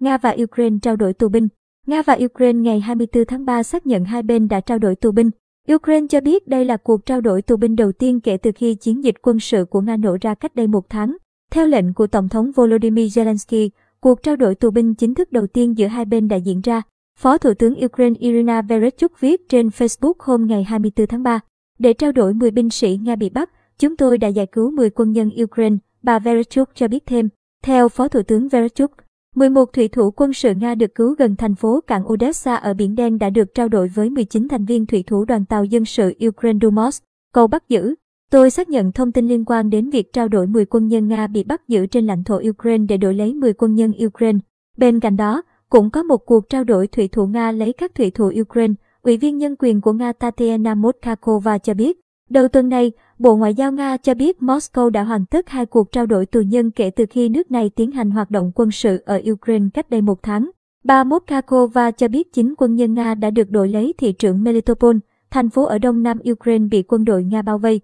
Nga và Ukraine trao đổi tù binh. Nga và Ukraine ngày 24 tháng 3 xác nhận hai bên đã trao đổi tù binh. Ukraine cho biết đây là cuộc trao đổi tù binh đầu tiên kể từ khi chiến dịch quân sự của Nga nổ ra cách đây một tháng. Theo lệnh của Tổng thống Volodymyr Zelensky, cuộc trao đổi tù binh chính thức đầu tiên giữa hai bên đã diễn ra. Phó Thủ tướng Ukraine Irina Vereshchuk viết trên Facebook hôm ngày 24 tháng 3. Để trao đổi 10 binh sĩ Nga bị bắt, chúng tôi đã giải cứu 10 quân nhân Ukraine, bà Vereshchuk cho biết thêm. Theo Phó Thủ tướng Vereshchuk, 11 thủy thủ quân sự Nga được cứu gần thành phố cảng Odessa ở Biển Đen đã được trao đổi với 19 thành viên thủy thủ đoàn tàu dân sự Ukraine Dumos, cầu bắt giữ. Tôi xác nhận thông tin liên quan đến việc trao đổi 10 quân nhân Nga bị bắt giữ trên lãnh thổ Ukraine để đổi lấy 10 quân nhân Ukraine. Bên cạnh đó, cũng có một cuộc trao đổi thủy thủ Nga lấy các thủy thủ Ukraine. Ủy viên nhân quyền của Nga Tatiana Motkakova cho biết, đầu tuần này, Bộ Ngoại giao Nga cho biết Moscow đã hoàn tất hai cuộc trao đổi tù nhân kể từ khi nước này tiến hành hoạt động quân sự ở Ukraine cách đây một tháng. Bà Motkakova cho biết chính quân nhân Nga đã được đổi lấy thị trưởng Melitopol, thành phố ở đông nam Ukraine bị quân đội Nga bao vây.